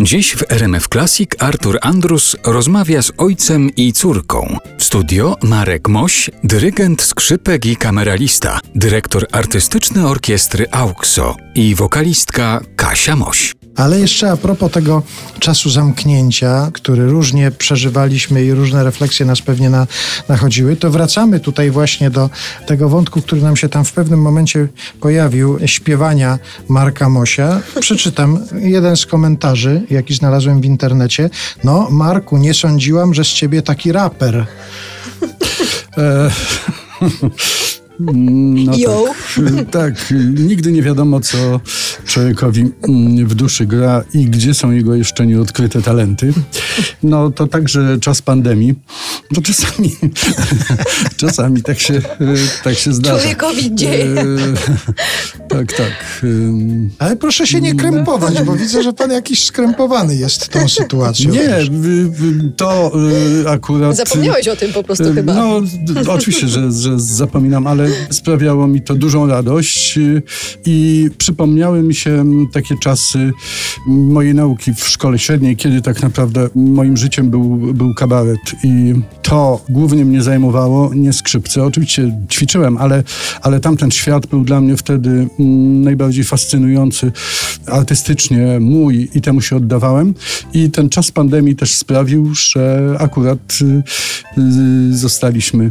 Dziś w RMF Classic Artur Andrus rozmawia z ojcem i córką. Studio Marek Moś, dyrygent skrzypek i kameralista, dyrektor artystyczny orkiestry AUXO i wokalistka Kasia Moś. Ale jeszcze a propos tego czasu zamknięcia, który różnie przeżywaliśmy i różne refleksje nas pewnie na, nachodziły, to wracamy tutaj właśnie do tego wątku, który nam się tam w pewnym momencie pojawił, śpiewania Marka Mosia. Przeczytam jeden z komentarzy, jaki znalazłem w internecie. No, Marku, nie sądziłam, że z ciebie taki raper. E, no tak, tak, nigdy nie wiadomo, co człowiekowi mm, w duszy gra i gdzie są jego jeszcze nieodkryte talenty. No to także czas pandemii, bo czasami, czasami tak się, tak się zdarza. Człowiekowi dzieje. E, Tak, tak. Ale proszę się nie krępować, bo widzę, że pan jakiś skrępowany jest tą sytuacją. Nie, to y, akurat... Zapomniałeś o tym po prostu Y, chyba. No, oczywiście, że, że zapominam, ale sprawiało mi to dużą radość y, i przypomniały mi się takie czasy mojej nauki w szkole średniej, kiedy tak naprawdę moim życiem był, był kabaret i to głównie mnie zajmowało, nie skrzypce. Oczywiście ćwiczyłem, ale, ale tamten świat był dla mnie wtedy mm, najbardziej fascynujący artystycznie, mój i temu się oddawałem. I ten czas pandemii też sprawił, że akurat y, y, zostaliśmy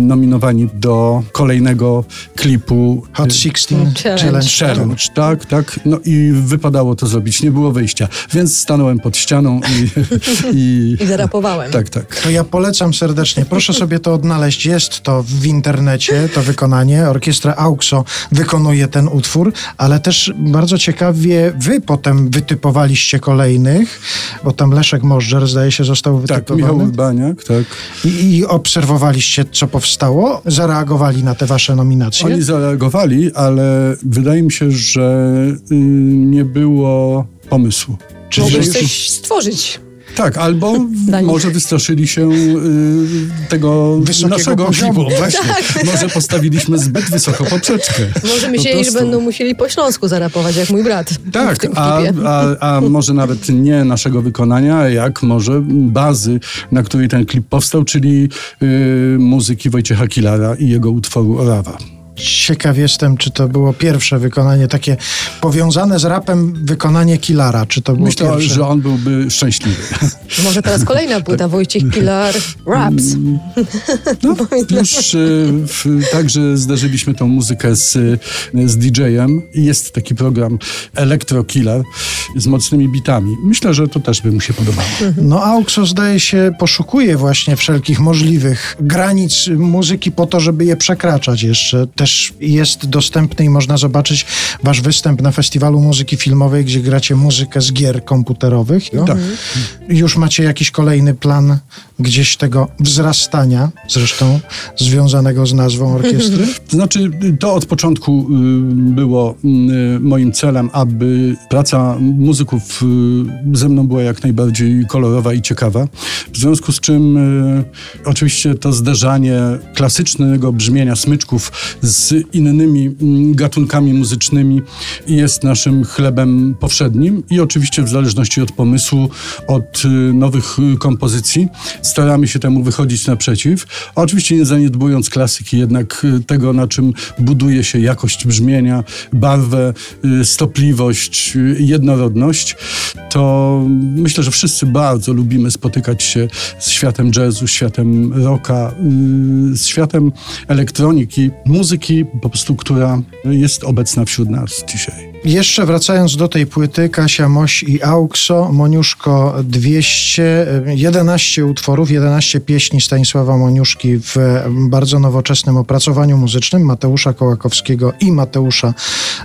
nominowani do kolejnego klipu y, Hot 16 Challenge. Challenge. Challenge, tak, tak. No i wypadało to zrobić, nie było wyjścia. Więc stanąłem pod ścianą i... i I zarapowałem. tak, tak. To ja polecam serdecznie. Proszę sobie to odnaleźć. Jest to w internecie, to wykonanie. Orkiestra AUXO wykonuje ten utwór, ale też bardzo ciekawie wy potem wytypowaliście kolejnych, bo tam Leszek Możdżer zdaje się został Tak, wytypowany. Michał Urbaniak, tak. I, I obserwowaliście, co powstało? Zareagowali na te wasze nominacje? Oni zareagowali, ale wydaje mi się, że y, nie było pomysłu. Czyli Mogłeś coś stworzyć. Tak, albo może wystraszyli się y, tego Wysokiego naszego poziomu. klipu. Właśnie. Może postawiliśmy zbyt wysoko poprzeczkę. Może myśleli, że będą musieli po śląsku zarapować, jak mój brat w Tak, tym a, a, a może nawet nie naszego wykonania, jak może bazy, na której ten klip powstał, czyli y, muzyki Wojciecha Kilara i jego utworu Orawa. Ciekaw jestem, czy to było pierwsze wykonanie takie powiązane z rapem wykonanie Kilara. Czy to było Myślę, pierwsze? że on byłby szczęśliwy. Może teraz kolejna płyta, Wojciech Pilar Raps. No, już w, także zdarzyliśmy tą muzykę z, z DJ-em jest taki program Electro Killer z mocnymi bitami. Myślę, że to też by mu się podobało. No AUXO zdaje się poszukuje właśnie wszelkich możliwych granic muzyki po to, żeby je przekraczać jeszcze. Też jest dostępny i można zobaczyć wasz występ na Festiwalu Muzyki Filmowej, gdzie gracie muzykę z gier komputerowych. No. Tak. Już macie jakiś kolejny plan gdzieś tego wzrastania, zresztą związanego z nazwą orkiestry? To znaczy, to od początku y, było y, moim celem, aby praca muzyków y, ze mną była jak najbardziej kolorowa i ciekawa. W związku z czym oczywiście to zderzanie klasycznego brzmienia smyczków z innymi mm, gatunkami muzycznymi jest naszym chlebem powszednim i oczywiście w zależności od pomysłu, od nowych kompozycji staramy się temu wychodzić naprzeciw. Oczywiście nie zaniedbując klasyki, jednak y, tego, na czym buduje się jakość brzmienia, barwę, y, stopliwość, y, jednorodność, to myślę, że wszyscy bardzo lubimy spotykać się z światem jazzu, światem rocka, z światem elektroniki, muzyki po prostu, która jest obecna wśród nas dzisiaj. Jeszcze wracając do tej płyty, Kasia Moś i AUXO, Moniuszko 200, 11 utworów, 11 pieśni Stanisława Moniuszki w bardzo nowoczesnym opracowaniu muzycznym Mateusza Kołakowskiego i Mateusza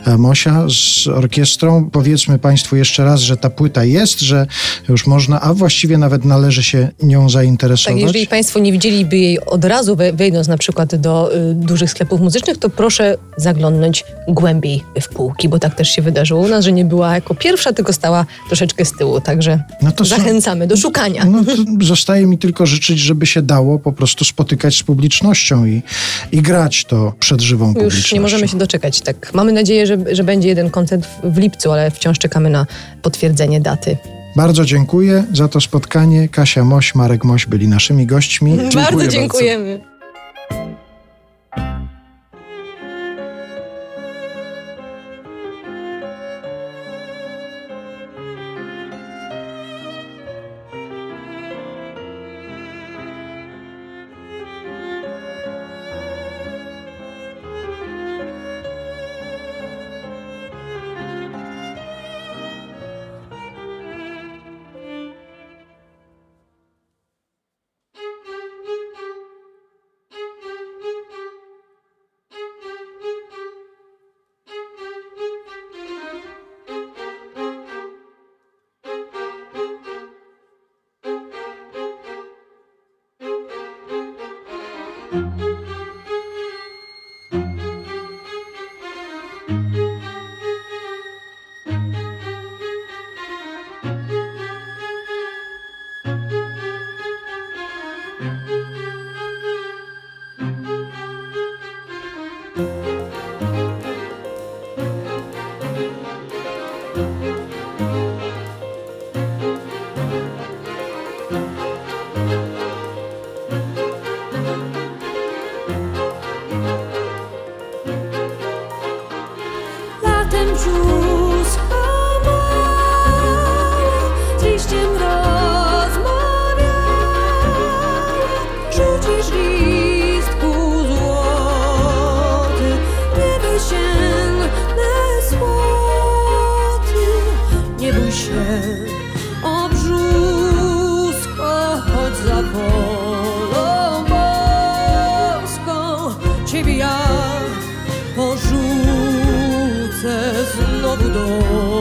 e, Mosia z orkiestrą. Powiedzmy Państwu jeszcze raz, że ta płyta jest, że już można, a właściwie nawet należy się nią Tak, zainteresować. jeżeli Państwo nie widzieliby jej od razu, we- wejdąc na przykład do y, dużych sklepów muzycznych, to proszę zaglądnąć głębiej w półki, bo tak też też się wydarzyło u nas, że nie była jako pierwsza, tylko stała troszeczkę z tyłu. Także No to są- zachęcamy do szukania. No zostaje mi tylko życzyć, żeby się dało po prostu spotykać z publicznością i, i grać to przed żywą publicznością. Już nie możemy się doczekać. Tak. Mamy nadzieję, że, że będzie jeden koncert w- lipcu, ale wciąż czekamy na potwierdzenie daty. Bardzo dziękuję za to spotkanie. Kasia Moś, Marek Moś byli naszymi gośćmi. bardzo bardzo. Dziękujemy. Latem ciebie ja porzucę, znowu do